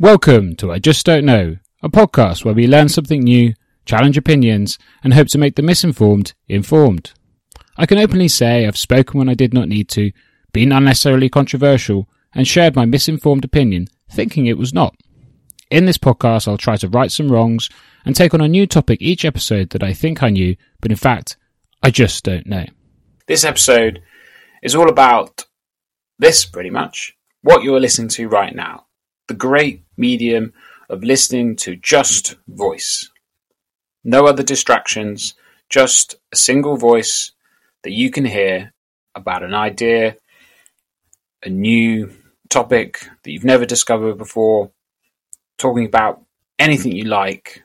Welcome to I Just Don't Know, a podcast where we learn something new, challenge opinions, and hope to make the misinformed informed. I can openly say I've spoken when I did not need to, been unnecessarily controversial, and shared my misinformed opinion, thinking it was not. In this podcast, I'll try to right some wrongs and take on a new topic each episode that I think I knew, but in fact, I just don't know. This episode is all about this pretty much what you're listening to right now the great medium of listening to just voice. No other distractions, just a single voice that you can hear about an idea, a new topic that you've never discovered before, talking about anything you like,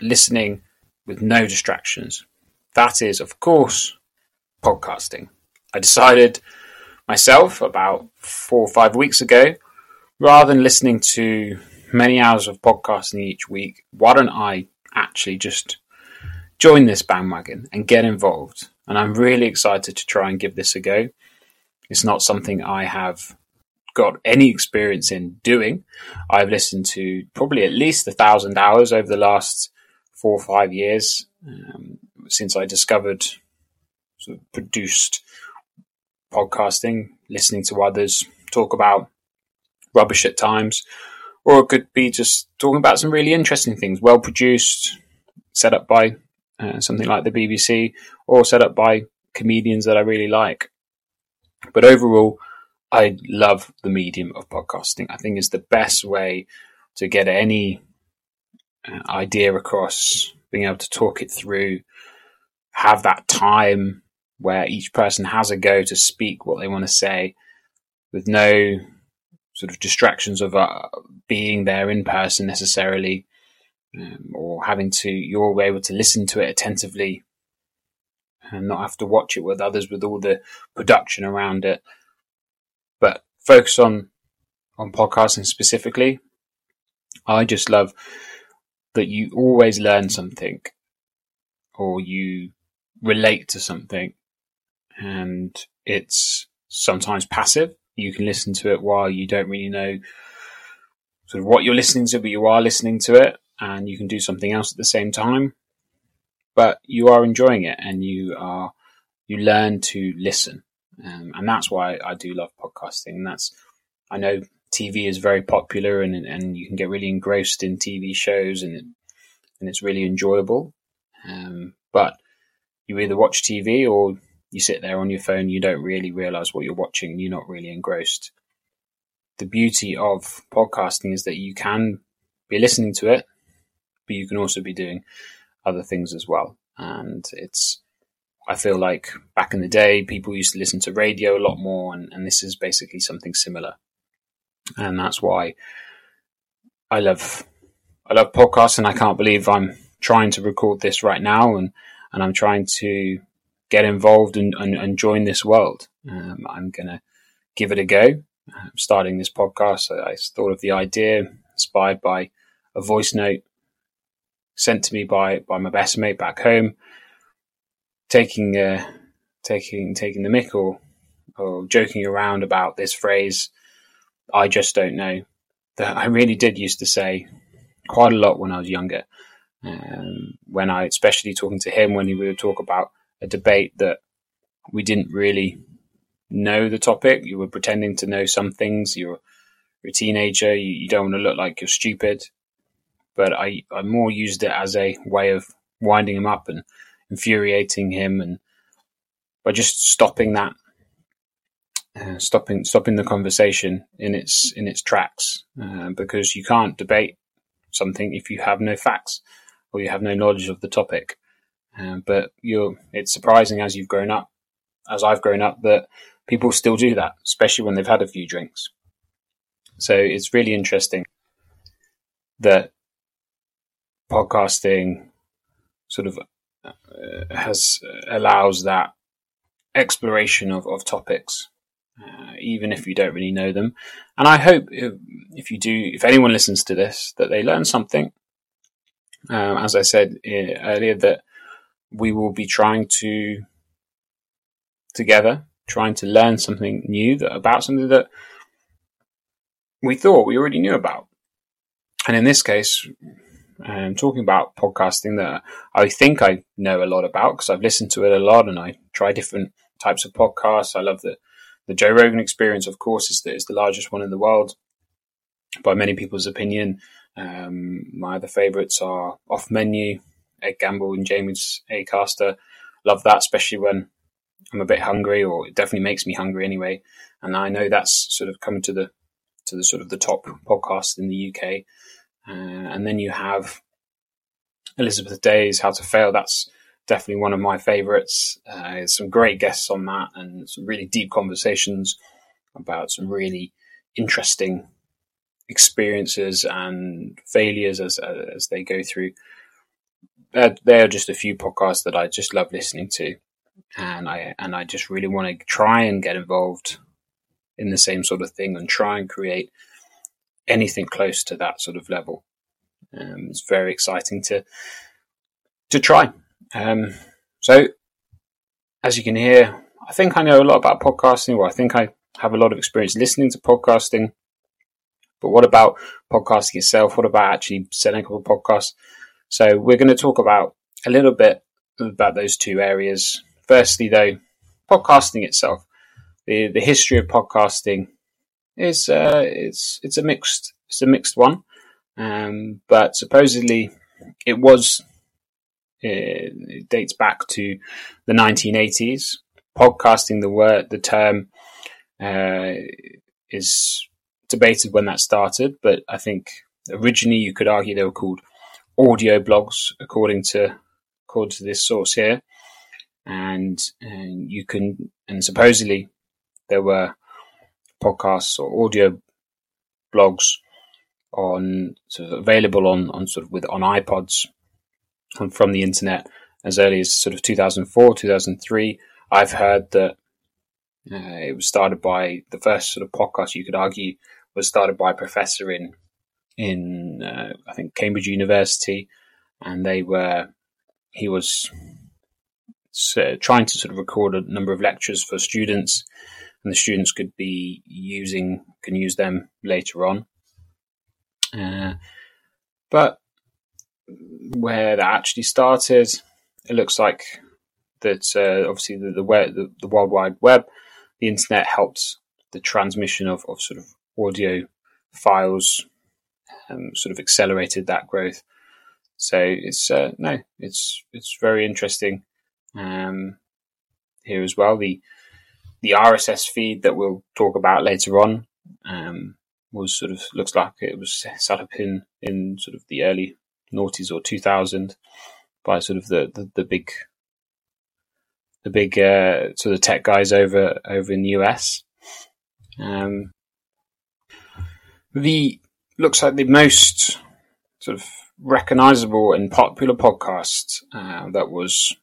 listening with no distractions. That is, of course, podcasting. I decided myself about four or five weeks ago rather than listening to many hours of podcasting each week, why don't I actually just join this bandwagon and get involved? And I'm really excited to try and give this a go. It's not something I have got any experience in doing. I've listened to probably at least a thousand hours over the last four or five years um, since I discovered sort of produced podcasting, listening to others talk about rubbish at times, or it could be just talking about some really interesting things, well produced, set up by uh, something like the BBC, or set up by comedians that I really like. But overall, I love the medium of podcasting. I think it's the best way to get any uh, idea across, being able to talk it through, have that time where each person has a go to speak what they want to say with no sort of distractions of uh, being there in person necessarily, um, or having to you're able to listen to it attentively and not have to watch it with others with all the production around it. But focus on on podcasting specifically. I just love that you always learn something or you relate to something and it's sometimes passive you can listen to it while you don't really know sort of what you're listening to, but you are listening to it and you can do something else at the same time. But you are enjoying it and you are, you learn to listen. Um, and that's why I do love podcasting. That's, I know TV is very popular and, and you can get really engrossed in TV shows and, and it's really enjoyable. Um, but you either watch TV or you sit there on your phone, you don't really realize what you're watching, you're not really engrossed. The beauty of podcasting is that you can be listening to it, but you can also be doing other things as well. And it's, I feel like back in the day, people used to listen to radio a lot more, and, and this is basically something similar. And that's why I love, I love podcasts, and I can't believe I'm trying to record this right now, and and I'm trying to get involved and, and, and join this world. Um, I'm going to give it a go. I'm starting this podcast, I, I thought of the idea inspired by a voice note sent to me by, by my best mate back home, taking uh, taking taking the mick or or joking around about this phrase. I just don't know that I really did used to say quite a lot when I was younger. Um, when I, especially talking to him, when he would talk about a debate that we didn't really know the topic. You were pretending to know some things. You're, you're a teenager. You, you, don't want to look like you're stupid. But I, I more used it as a way of winding him up and infuriating him, and by just stopping that, uh, stopping stopping the conversation in its in its tracks, uh, because you can't debate something if you have no facts or you have no knowledge of the topic. Um, but you're, it's surprising as you've grown up, as I've grown up, that people still do that, especially when they've had a few drinks. So it's really interesting that podcasting sort of uh, has uh, allows that exploration of, of topics, uh, even if you don't really know them. And I hope if, if, you do, if anyone listens to this, that they learn something. Um, as I said uh, earlier, that we will be trying to together, trying to learn something new that, about something that we thought we already knew about. And in this case, I'm talking about podcasting that I think I know a lot about because I've listened to it a lot and I try different types of podcasts. I love the the Joe Rogan experience, of course, is the, is the largest one in the world by many people's opinion. Um, my other favourites are Off Menu, Ed Gamble and James Acaster. Love that, especially when I'm a bit hungry, or it definitely makes me hungry anyway. And I know that's sort of coming to the to the sort of the top podcast in the UK. Uh, and then you have Elizabeth Day's How to Fail. That's definitely one of my favourites. Uh, some great guests on that and some really deep conversations about some really interesting experiences and failures as as they go through. They're, they're just a few podcasts that I just love listening to, and I and I just really want to try and get involved in the same sort of thing and try and create anything close to that sort of level. Um, it's very exciting to to try. Um, so, as you can hear, I think I know a lot about podcasting, or I think I have a lot of experience listening to podcasting. But what about podcasting itself? What about actually setting up a podcast? So, we're going to talk about a little bit about those two areas. Firstly, though, podcasting itself, the the history of podcasting is uh, it's it's a mixed it's a mixed one, um, but supposedly it was it dates back to the 1980s. Podcasting, the word, the term, uh, is debated when that started, but I think originally you could argue they were called audio blogs, according to according to this source here. And, and you can, and supposedly there were podcasts or audio blogs on sort of available on, on sort of with on iPods from the internet as early as sort of 2004, 2003. I've heard that uh, it was started by the first sort of podcast you could argue was started by a professor in in uh, I think Cambridge University, and they were he was uh, trying to sort of record a number of lectures for students, and the students could be using can use them later on. Uh, but where that actually started. It looks like that uh, obviously the the, web, the the, World Wide Web, the internet helped the transmission of, of sort of audio files, um, sort of accelerated that growth. So it's uh, no, it's it's very interesting um, here as well. The the RSS feed that we'll talk about later on um, was sort of looks like it was set up in in sort of the early noughties or 2000 by sort of the, the, the big the big uh, sort of tech guys over over in the US. Um, the looks like the most sort of recognizable and popular podcast uh, that was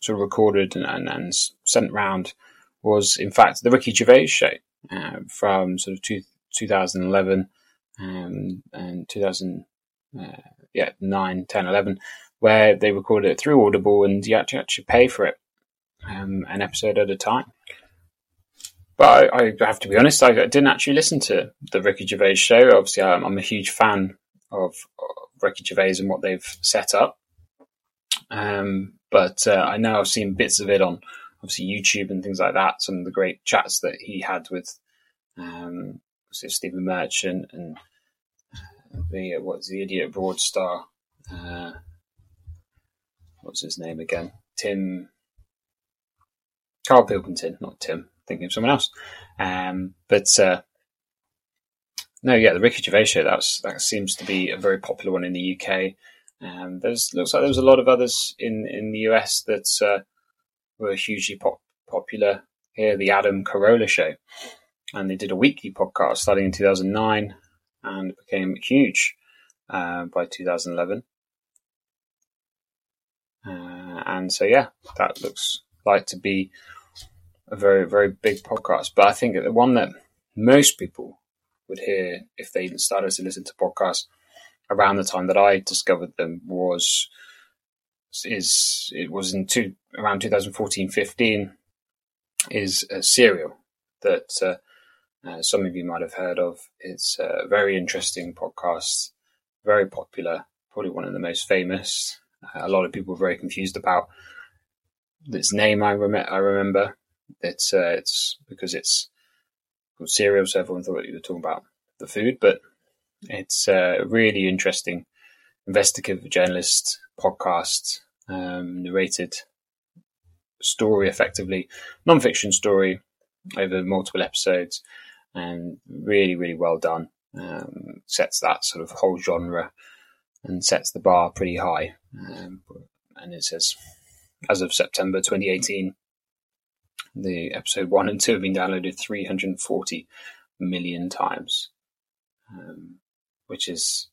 sort of recorded and, and, and, sent round was in fact the Ricky Gervais show uh, from sort of two, 2011 um, and 2000 uh, yeah, 9, 10, 11, where they recorded it through Audible and you actually, actually pay for it um, an episode at a time. But I, I, have to be honest, I didn't actually listen to the Ricky Gervais show. Obviously, I'm, I'm a huge fan of, Ricky Gervais and what they've set up. Um, but uh, I know I've seen bits of it on obviously YouTube and things like that. Some of the great chats that he had with um, Stephen Merchant and the what's the idiot Broadstar? Uh, what's his name again? Tim Karl Pilkington, not Tim. Thinking of someone else. Um, but uh, no, yeah, the Ricky Gervais show. That's that seems to be a very popular one in the UK. Um, there's looks like there was a lot of others in in the US that uh, were hugely pop- popular. Here, the Adam Carolla show, and they did a weekly podcast starting in 2009 and became huge uh, by 2011. Uh, and so, yeah, that looks like to be a very, very big podcast. But I think the one that most people would hear if they started to listen to podcasts around the time that I discovered them was is it was in two around 2014 15 is a serial that uh, uh, some of you might have heard of. It's a very interesting podcast very popular, probably one of the most famous. A lot of people were very confused about its name. I, rem- I remember it's uh, it's because it's called Serial, so everyone thought you were talking about the food, but it's a really interesting investigative journalist podcast, um, narrated story, effectively non-fiction story over multiple episodes, and really, really well done. Um, sets that sort of whole genre and sets the bar pretty high. Um, and it says, as of September 2018, the episode one and two have been downloaded 340 million times, um, which is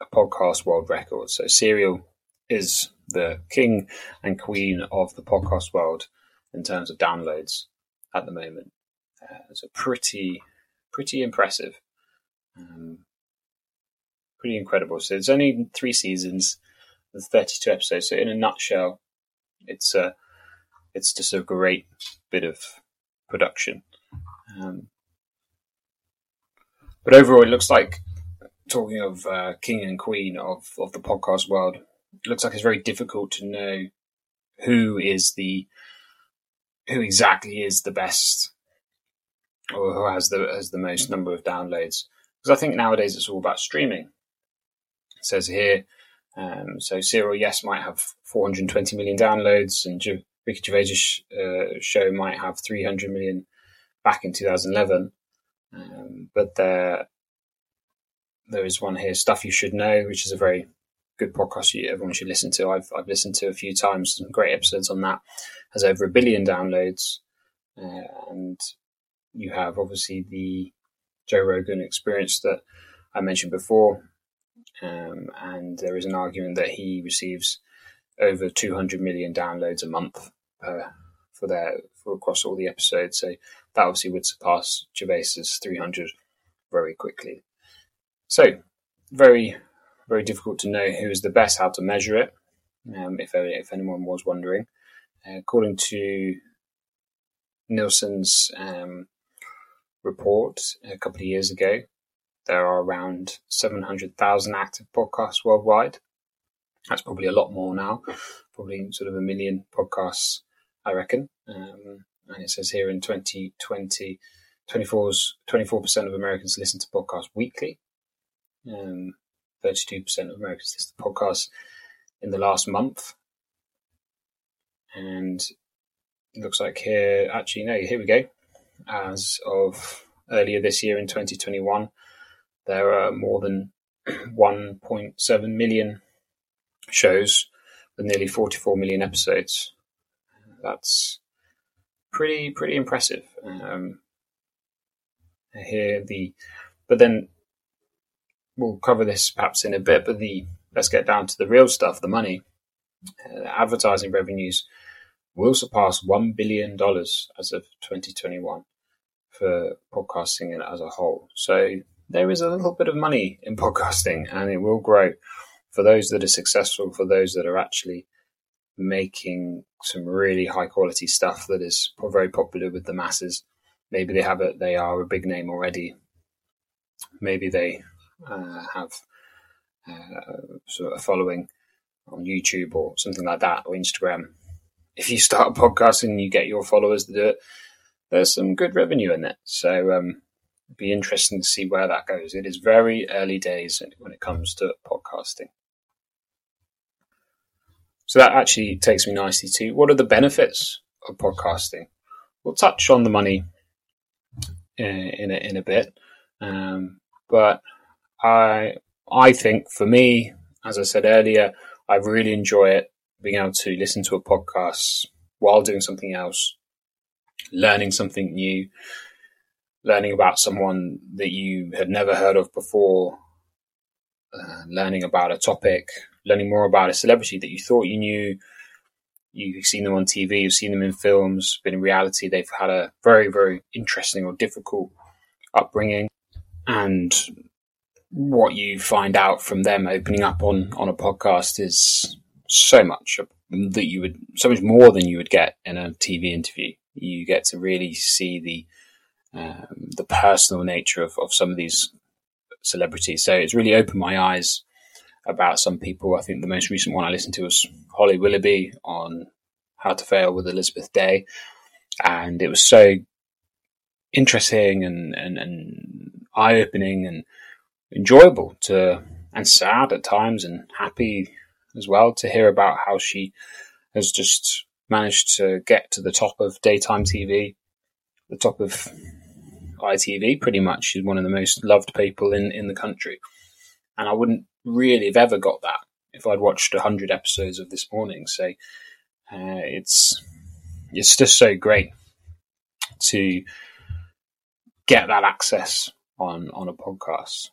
a podcast world record. So Serial is the king and queen of the podcast world in terms of downloads at the moment. Uh, a pretty, pretty impressive, um, pretty incredible. So it's only three seasons, there's 32 episodes. So in a nutshell, it's a, it's just a great bit of production. Um, but overall, it looks like talking of uh, king and queen of, of the podcast world, it looks like it's very difficult to know who is the who exactly is the best or who has the has the most number of downloads. Because I think nowadays it's all about streaming. It says here, um, so Serial Yes might have 420 million downloads, and Ricky Gervais' uh, show might have 300 million back in 2011. Um, but there, there is one here, Stuff You Should Know, which is a very good podcast everyone should listen to. I've, I've listened to a few times, some great episodes on that. Has over a billion downloads. Uh, and you have obviously the Joe Rogan experience that I mentioned before. Um, and there is an argument that he receives over 200 million downloads a month uh, for their for across all the episodes. So that obviously would surpass Gervais's 300 very quickly. So very very difficult to know who is the best, how to measure it. Um, if if anyone was wondering, uh, according to Nielsen's um, report a couple of years ago, there are around 700,000 active podcasts worldwide. That's probably a lot more now, probably sort of a million podcasts, I reckon. Um, and it says here in 2020, 24's, 24% of Americans listen to podcasts weekly. Um, 32% of Americans listen to podcasts in the last month. And it looks like here, actually, no, here we go. As of earlier this year in 2021, there are more than 1.7 million shows with nearly 44 million episodes. That's pretty pretty impressive. Um, here the, but then we'll cover this perhaps in a bit. But the let's get down to the real stuff, the money. Uh, advertising revenues will surpass one billion dollars as of 2021 for podcasting as a whole. So there is a little bit of money in podcasting, and it will grow for those that are successful, for those that are actually making some really high quality stuff that is very popular with the masses. Maybe they have it, they are a big name already. Maybe they uh, have uh, sort of a following on YouTube or something like that or Instagram. If you start podcasting and you get your followers to do it, there's some good revenue in it. So um, it'd be interesting to see where that goes. It is very early days when it comes to podcasting. So that actually takes me nicely to what are the benefits of podcasting? We'll touch on the money in, in, a, in a bit, um, but I I think for me, as I said earlier, I really enjoy it being able to listen to a podcast while doing something else, learning something new, learning about someone that you had never heard of before, uh, learning about a topic, learning more about a celebrity that you thought you knew. You've seen them on TV, you've seen them in films, but in reality, they've had a very, very interesting or difficult upbringing. And what you find out from them opening up on, on a podcast is so much that you would, so much more than you would get in a TV interview. You get to really see the, um, the personal nature of, of some of these celebrities. So it's really opened my eyes about some people. I think the most recent one I listened to was Holly Willoughby on How to Fail with Elizabeth Day, and it was so interesting and and, and eye opening and enjoyable to and sad at times and happy as well to hear about how she has just managed to get to the top of daytime TV, the top of ITV pretty much. She's one of the most loved people in, in the country. And I wouldn't really have ever got that if I'd watched 100 episodes of This Morning. So uh, it's, it's just so great to get that access on, on a podcast.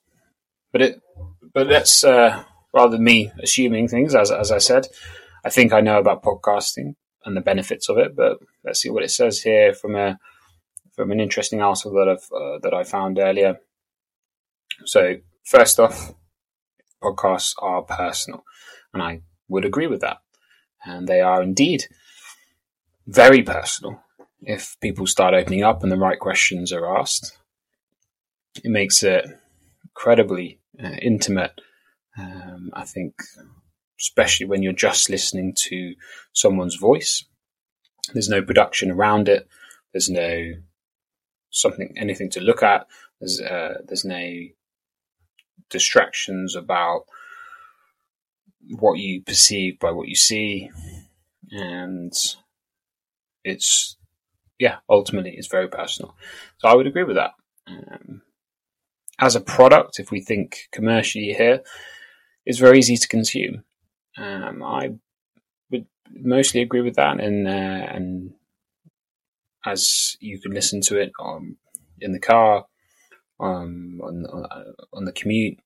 But it, but that's uh, rather me assuming things, as, as I said. I think I know about podcasting and the benefits of it, but let's see what it says here from a from an interesting article that I've uh, that I found earlier. So first off, podcasts are personal, and I would agree with that, and they are indeed very personal. If people start opening up and the right questions are asked, it makes it incredibly uh, intimate. Um, I think, especially when you're just listening to someone's voice, there's no production around it. There's no something, anything to look at. There's uh, there's no distractions about what you perceive by what you see, and it's yeah, ultimately it's very personal. So I would agree with that. Um, as a product, if we think commercially here, it's very easy to consume. Um, I would mostly agree with that, and uh, and as you can listen to it on in the car, um, on on the commute,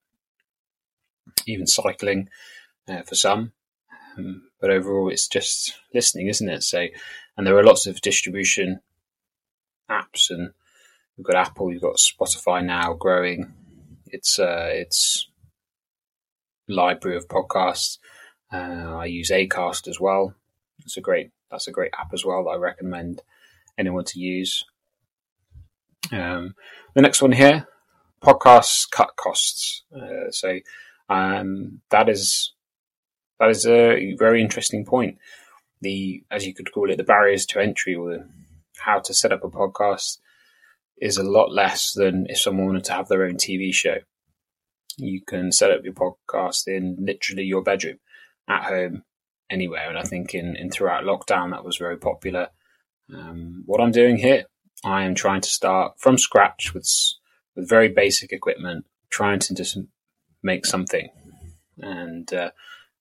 even cycling uh, for some. Um, but overall, it's just listening, isn't it? So, and there are lots of distribution apps and You've got Apple, you've got Spotify now growing. It's uh, it's library of podcasts. Uh, I use Acast as well. It's a great that's a great app as well that I recommend anyone to use. Um, the next one here, podcasts cut costs. Uh, so um, that is that is a very interesting point. The as you could call it, the barriers to entry or the, how to set up a podcast is a lot less than if someone wanted to have their own TV show. You can set up your podcast in literally your bedroom, at home, anywhere. And I think in, in throughout lockdown that was very popular. Um, what I'm doing here, I am trying to start from scratch with with very basic equipment, trying to just make something, and uh,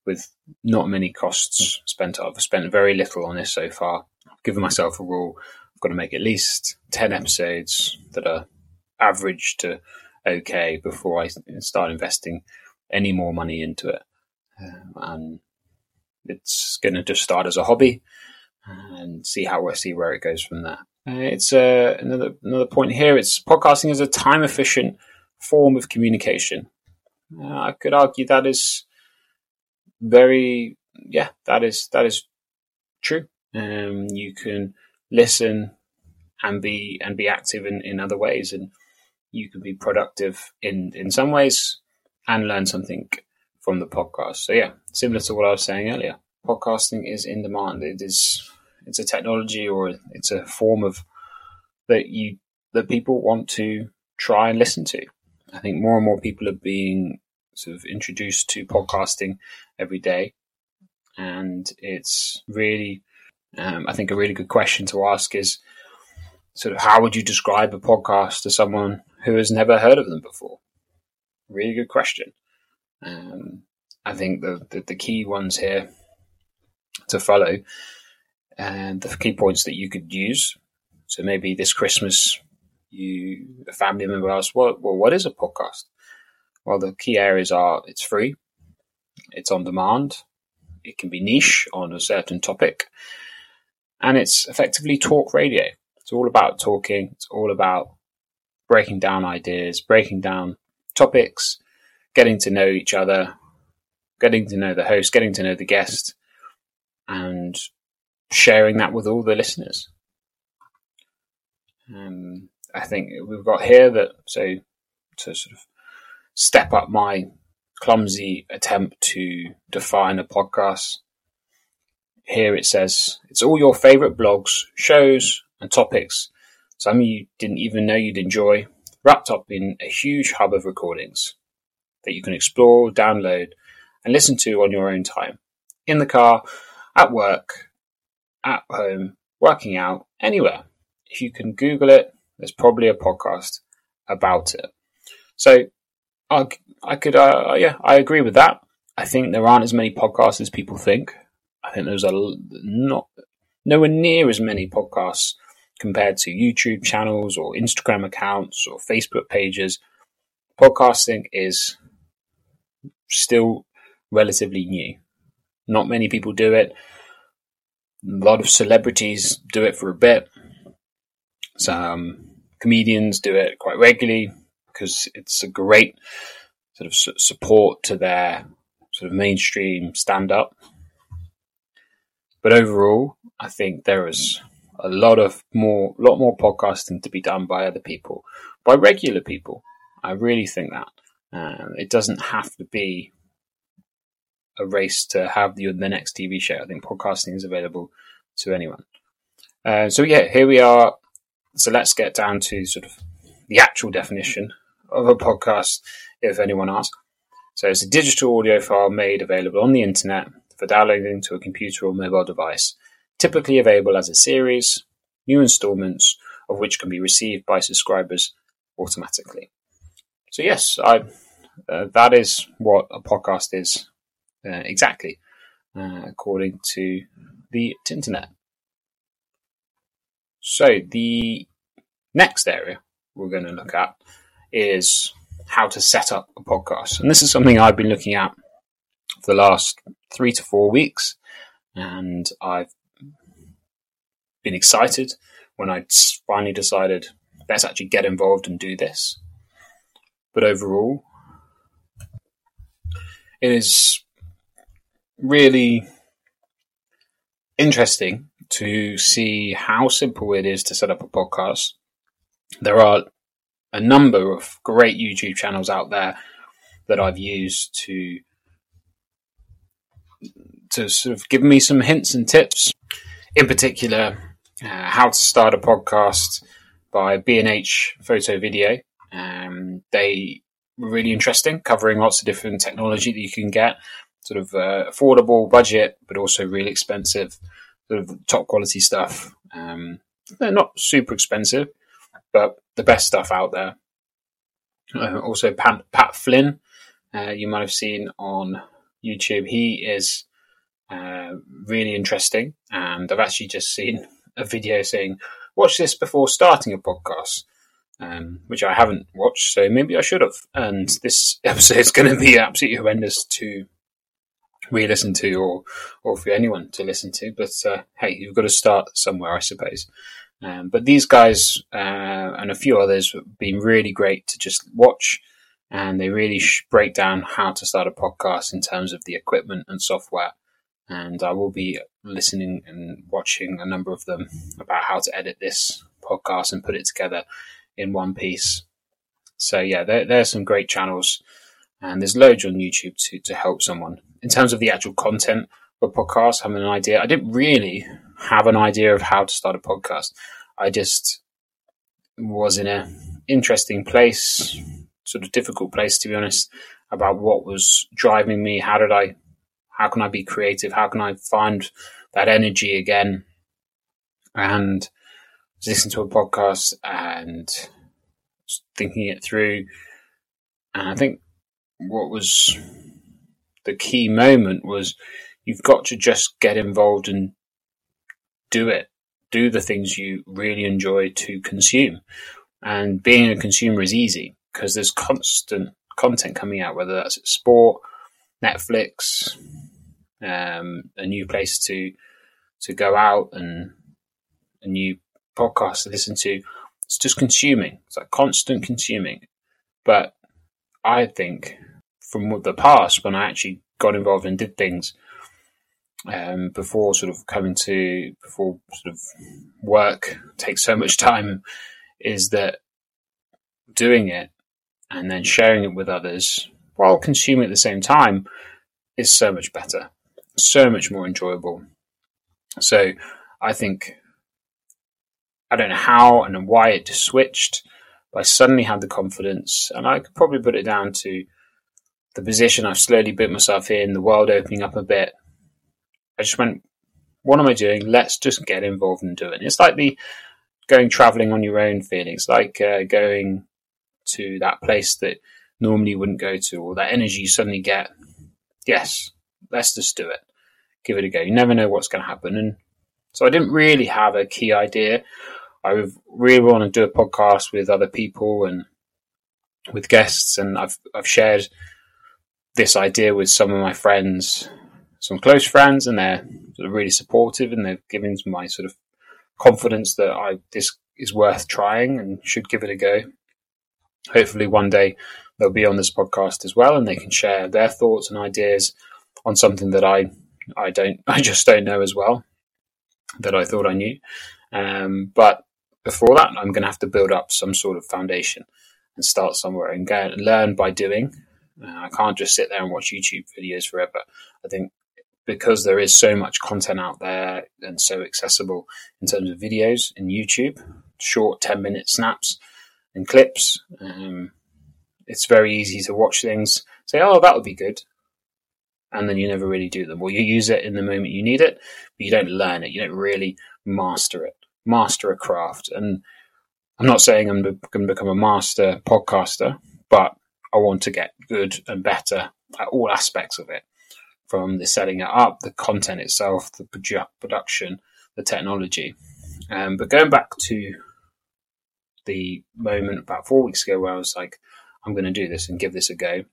with not many costs spent. I've spent very little on this so far. I've given myself a rule I've got to make at least 10 episodes that are average to okay before I start investing any more money into it. Um, and it's going to just start as a hobby and see how we see where it goes from there. It's uh, another another point here. It's podcasting is a time efficient form of communication. Uh, I could argue that is very yeah that is that is true. Um, you can listen and be and be active in, in other ways and you can be productive in in some ways and learn something from the podcast so yeah similar to what i was saying earlier podcasting is in demand it is it's a technology or it's a form of that you that people want to try and listen to i think more and more people are being sort of introduced to podcasting every day and it's really um, I think a really good question to ask is sort of how would you describe a podcast to someone who has never heard of them before? Really good question. Um, I think the, the, the key ones here to follow and the key points that you could use. So maybe this Christmas, you a family member asks, "Well, well, what is a podcast?" Well, the key areas are: it's free, it's on demand, it can be niche on a certain topic, and it's effectively talk radio. It's all about talking. It's all about breaking down ideas, breaking down topics, getting to know each other, getting to know the host, getting to know the guest, and sharing that with all the listeners. Um, I think we've got here that so to sort of step up my clumsy attempt to define a podcast. Here it says it's all your favorite blogs, shows, and topics. Some you didn't even know you'd enjoy, wrapped up in a huge hub of recordings that you can explore, download, and listen to on your own time. In the car, at work, at home, working out, anywhere. If you can Google it, there's probably a podcast about it. So I, I could, uh, yeah, I agree with that. I think there aren't as many podcasts as people think. I think there's a not nowhere near as many podcasts compared to YouTube channels or Instagram accounts or Facebook pages. Podcasting is still relatively new. Not many people do it. A lot of celebrities do it for a bit. Some comedians do it quite regularly because it's a great sort of su- support to their sort of mainstream stand up. But overall, I think there is a lot of more, lot more podcasting to be done by other people, by regular people. I really think that um, it doesn't have to be a race to have the, the next TV show. I think podcasting is available to anyone. Uh, so yeah, here we are. So let's get down to sort of the actual definition of a podcast, if anyone asks. So it's a digital audio file made available on the internet for downloading to a computer or mobile device, typically available as a series, new installments of which can be received by subscribers automatically. So yes, I, uh, that is what a podcast is uh, exactly, uh, according to the internet. So the next area we're going to look at is how to set up a podcast. And this is something I've been looking at for the last three to four weeks. And I've been excited when I finally decided let's actually get involved and do this. But overall, it is really interesting to see how simple it is to set up a podcast. There are a number of great YouTube channels out there that I've used to to sort of give me some hints and tips. In particular, uh, how to start a podcast by B&H Photo Video. Um, they were really interesting, covering lots of different technology that you can get, sort of uh, affordable budget, but also really expensive, sort of top quality stuff. Um, they're not super expensive, but the best stuff out there. Uh, also, Pat, Pat Flynn, uh, you might have seen on YouTube. He is uh, really interesting, and I've actually just seen a video saying, "Watch this before starting a podcast." Um, which I haven't watched, so maybe I should have. And this episode is going to be absolutely horrendous to re-listen to, or or for anyone to listen to. But uh, hey, you've got to start somewhere, I suppose. Um, but these guys uh, and a few others have been really great to just watch, and they really break down how to start a podcast in terms of the equipment and software. And I will be listening and watching a number of them about how to edit this podcast and put it together in one piece. So yeah, there, there's some great channels, and there's loads on YouTube to to help someone in terms of the actual content of a podcast. Having an idea, I didn't really have an idea of how to start a podcast. I just was in a interesting place, sort of difficult place to be honest, about what was driving me. How did I, how can I be creative? How can I find that energy again? And listen to a podcast and thinking it through. And I think what was the key moment was you've got to just get involved and do it. Do the things you really enjoy to consume. And being a consumer is easy because there's constant content coming out, whether that's sport, Netflix, um, a new place to to go out and a new podcast to listen to. It's just consuming. It's like constant consuming. But I think from the past, when I actually got involved and did things, um, before sort of coming to before sort of work takes so much time is that doing it and then sharing it with others while consuming at the same time is so much better, so much more enjoyable. So I think I don't know how and why it switched, I suddenly had the confidence, and I could probably put it down to the position I've slowly built myself in, the world opening up a bit. I just went, what am I doing? Let's just get involved and do it. It's like the going traveling on your own feelings, like uh, going to that place that normally you wouldn't go to, or that energy you suddenly get. Yes, let's just do it. Give it a go. You never know what's going to happen. And so I didn't really have a key idea. I really want to do a podcast with other people and with guests, and I've I've shared this idea with some of my friends, some close friends, and they're sort of really supportive, and they've given my sort of confidence that I this is worth trying and should give it a go. Hopefully, one day they'll be on this podcast as well, and they can share their thoughts and ideas on something that I I don't I just don't know as well that I thought I knew. Um, but before that, I'm going to have to build up some sort of foundation and start somewhere and go and learn by doing. Uh, I can't just sit there and watch YouTube videos forever. I think because there is so much content out there and so accessible in terms of videos in YouTube, short 10 minute snaps and clips, um, it's very easy to watch things, say, oh, that would be good. And then you never really do them. Or you use it in the moment you need it, but you don't learn it. You don't really master it master a craft. And I'm not saying I'm going to become a master podcaster, but I want to get good and better at all aspects of it from the setting it up, the content itself, the production, the technology. Um, but going back to the moment about four weeks ago where I was like, I'm going to do this and give this a go.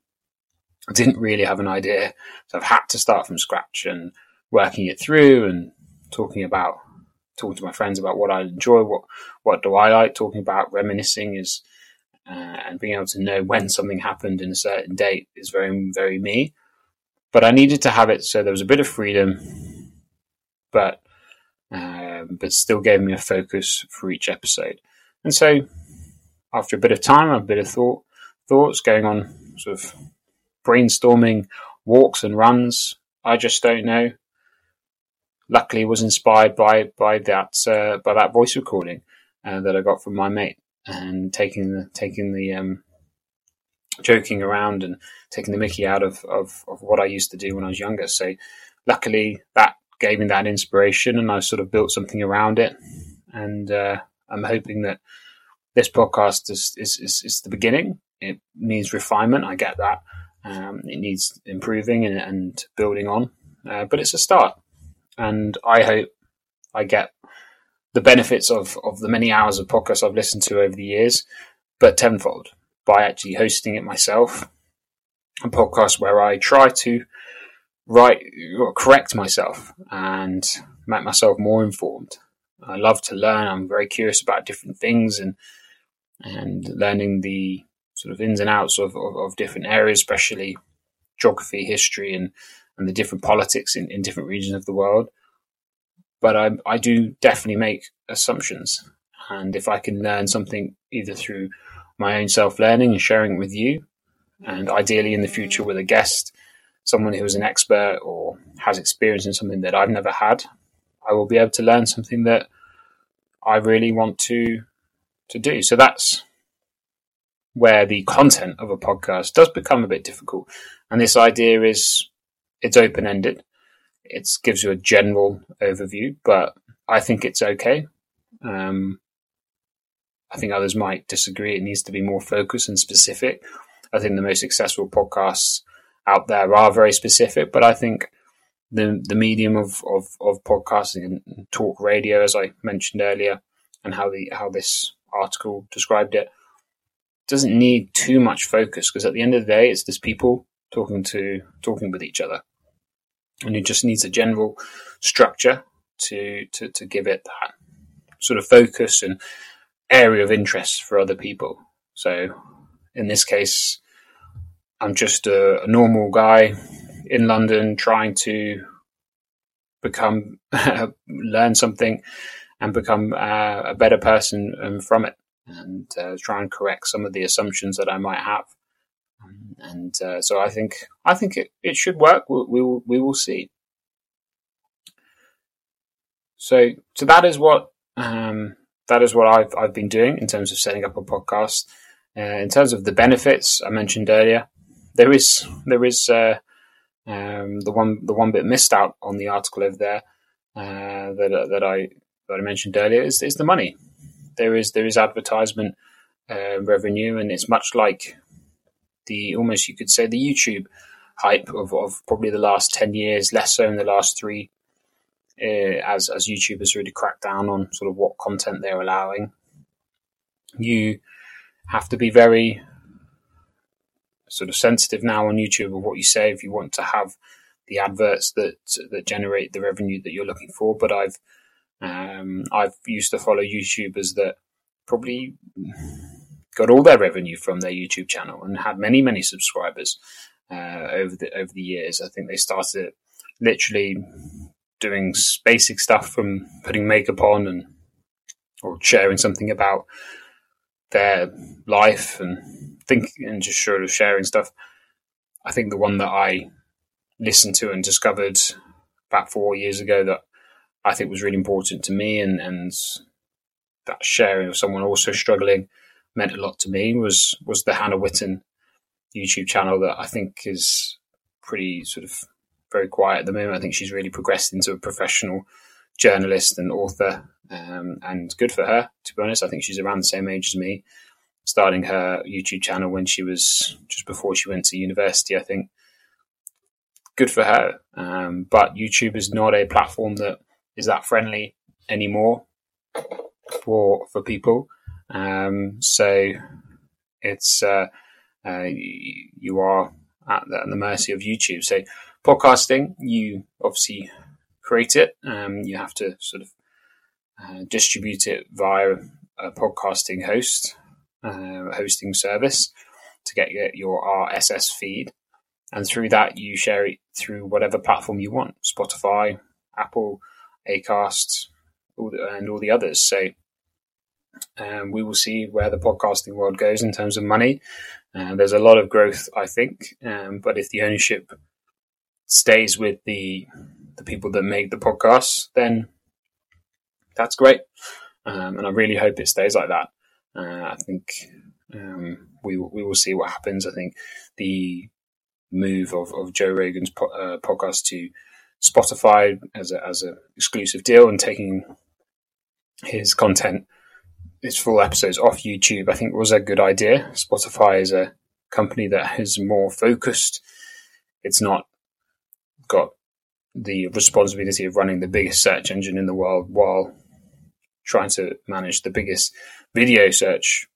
I didn't really have an idea. So I've had to start from scratch and working it through and talking about talking to my friends about what I enjoy, what what do I like talking about. Reminiscing is uh, and being able to know when something happened in a certain date is very very me. But I needed to have it so there was a bit of freedom, but um, but still gave me a focus for each episode. And so, after a bit of time, a bit of thought, thoughts going on, sort of brainstorming, walks and runs. I just don't know luckily was inspired by by that uh, by that voice recording uh, that I got from my mate and taking the taking the um, joking around and taking the Mickey out of, of, of what I used to do when I was younger. So luckily that gave me that inspiration and I sort of built something around it. And uh, I'm hoping that this podcast is, is, is, is, the beginning. It needs refinement. I get that. Um, it needs improving and, and building on, uh, but it's a start and I hope I get the benefits of, of the many hours of podcasts I've listened to over the years, but tenfold by actually hosting it myself. A podcast where I try to right or correct myself and make myself more informed. I love to learn. I'm very curious about different things and and learning the sort of ins and outs of, of, of different areas, especially geography, history, and and the different politics in, in different regions of the world. But I, I do definitely make assumptions. And if I can learn something either through my own self learning and sharing it with you, and ideally in the future with a guest, someone who is an expert or has experience in something that I've never had, I will be able to learn something that I really want to to do. So that's where the content of a podcast does become a bit difficult. And this idea is it's open ended. It gives you a general overview, but I think it's okay. Um, I think others might disagree. It needs to be more focused and specific. I think the most successful podcasts out there are very specific, but I think the the medium of, of, of podcasting and talk radio, as I mentioned earlier, and how the how this article described it, doesn't need too much focus because at the end of the day, it's just people talking to talking with each other, and it just needs a general structure to to to give it that sort of focus and area of interest for other people. So, in this case, I'm just a, a normal guy in London trying to become learn something and become uh, a better person um, from it and uh, try and correct some of the assumptions that I might have and uh, so I think I think it, it should work. We, we will we will see. So so that is what um, that is what I've I've been doing in terms of setting up a podcast. Uh, in terms of the benefits I mentioned earlier, there is there is uh, um, the one the one bit missed out on the article over there uh, that that I that I mentioned earlier is, is the money. There is there is advertisement uh, revenue, and it's much like the almost you could say the YouTube hype of, of probably the last ten years, less so in the last three, uh, as as YouTube has really cracked down on sort of what content they're allowing. You have to be very sort of sensitive now on YouTube of what you say if you want to have the adverts that that generate the revenue that you're looking for. But I've um, I've used to follow YouTubers that probably got all their revenue from their YouTube channel and had many many subscribers uh, over the over the years. I think they started literally doing basic stuff from putting makeup on and or sharing something about their life and think and just sort of sharing stuff. I think the one that I listened to and discovered about four years ago that I think was really important to me and, and that sharing of someone also struggling meant a lot to me was was the Hannah Witton YouTube channel that I think is pretty sort of very quiet at the moment. I think she's really progressed into a professional journalist and author, um, and good for her. To be honest, I think she's around the same age as me, starting her YouTube channel when she was just before she went to university. I think good for her. Um, but YouTube is not a platform that is that friendly anymore for for people. Um, so it's uh, uh, you are at the, at the mercy of YouTube. So podcasting, you obviously create it. Um, you have to sort of uh, distribute it via a podcasting host, uh, hosting service to get your RSS feed. And through that, you share it through whatever platform you want Spotify, Apple, Acast, all the, and all the others. So um, we will see where the podcasting world goes in terms of money. Uh, there's a lot of growth, I think, um, but if the ownership stays with the the people that make the podcasts, then that's great. Um, and I really hope it stays like that. Uh, I think um, we we will see what happens. I think the move of, of Joe Rogan's po- uh, podcast to Spotify as a as an exclusive deal and taking his content, his full episodes off YouTube, I think was a good idea. Spotify is a company that is more focused. It's not got the responsibility of running the biggest search engine in the world while trying to manage the biggest video search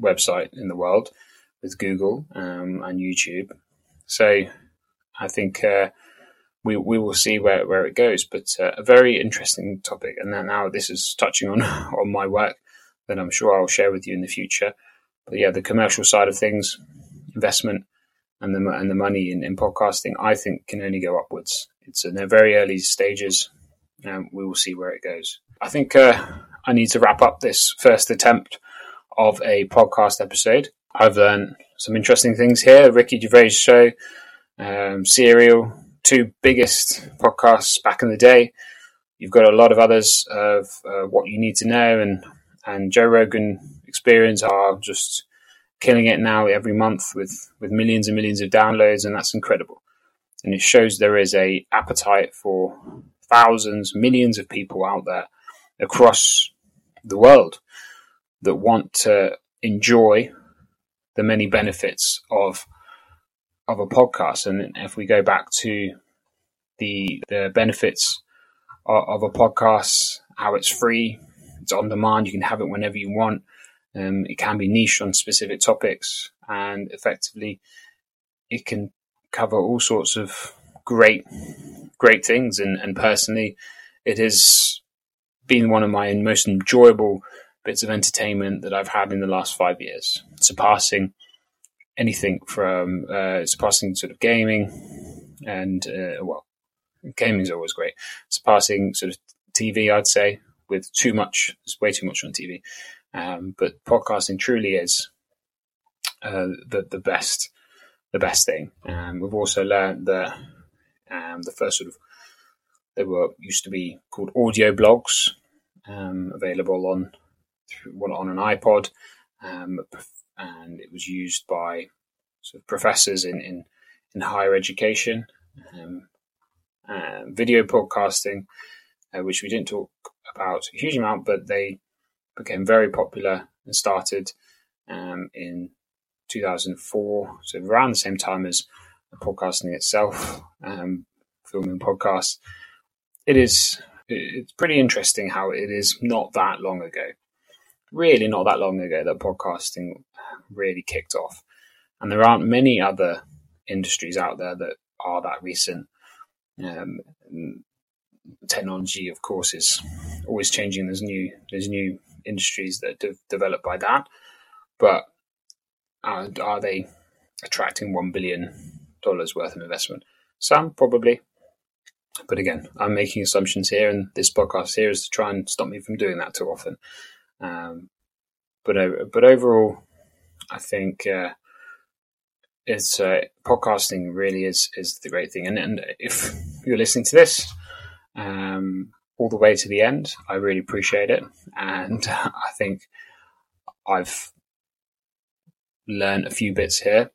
website in the world with Google um, and YouTube. So I think uh, we we will see where, where it goes. But uh, a very interesting topic, and now this is touching on on my work that I'm sure I'll share with you in the future. But yeah, the commercial side of things, investment, and the and the money in, in podcasting, I think can only go upwards. It's in the very early stages, and we will see where it goes. I think uh, I need to wrap up this first attempt of a podcast episode. I've learned some interesting things here. Ricky Gervais show, um, Serial, two biggest podcasts back in the day. You've got a lot of others of uh, what you need to know, and and Joe Rogan Experience are just killing it now every month with with millions and millions of downloads, and that's incredible. And it shows there is a appetite for thousands, millions of people out there across the world that want to enjoy the many benefits of of a podcast. And if we go back to the the benefits of, of a podcast, how it's free, it's on demand, you can have it whenever you want. Um, it can be niche on specific topics, and effectively, it can cover all sorts of great, great things. And, and personally, it has been one of my most enjoyable bits of entertainment that I've had in the last five years, surpassing anything from uh, surpassing sort of gaming and uh, well, gaming is always great. Surpassing sort of TV, I'd say, with too much. There's way too much on TV, um, but podcasting truly is uh, the the best the best thing. Um, we've also learned that um, the first sort of they were used to be called audio blogs, um, available on on an iPod, um, and it was used by sort of professors in, in, in higher education. Um, uh, video podcasting, uh, which we didn't talk about a huge amount, but they became very popular and started um, in 2004, so around the same time as podcasting itself, um, filming podcasts. It is it's pretty interesting how it is not that long ago, really not that long ago that podcasting really kicked off, and there aren't many other industries out there that are that recent. Um, technology, of course, is always changing. There's new there's new industries that de- developed by that, but are, are they attracting one billion dollars worth of investment? Some probably, but again, I'm making assumptions here, and this podcast here is to try and stop me from doing that too often. Um, but uh, but overall, I think uh, it's uh, podcasting really is is the great thing. And, and if you're listening to this um, all the way to the end, I really appreciate it, and I think I've learned a few bits here.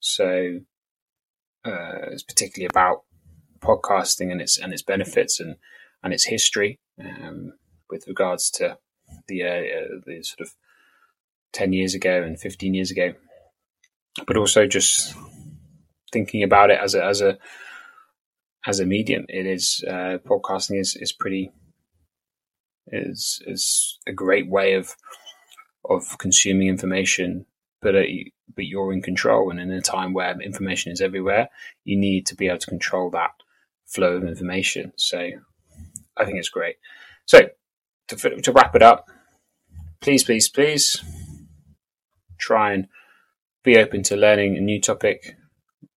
So uh, it's particularly about podcasting and its and its benefits and and its history um, with regards to the uh, the sort of ten years ago and fifteen years ago, but also just thinking about it as a as a as a medium. It is uh, podcasting is is pretty is is a great way of of consuming information but uh, but you're in control. And in a time where information is everywhere, you need to be able to control that flow of information. So I think it's great. So to, to wrap it up, please, please, please try and be open to learning a new topic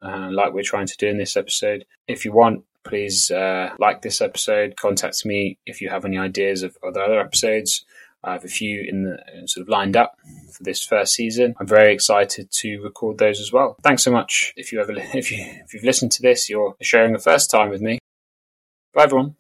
uh, like we're trying to do in this episode. If you want, please uh, like this episode. Contact me if you have any ideas of other episodes. I have a few in the sort of lined up for this first season. I'm very excited to record those as well. Thanks so much. If you ever if you if you've listened to this, you're sharing the first time with me. Bye everyone.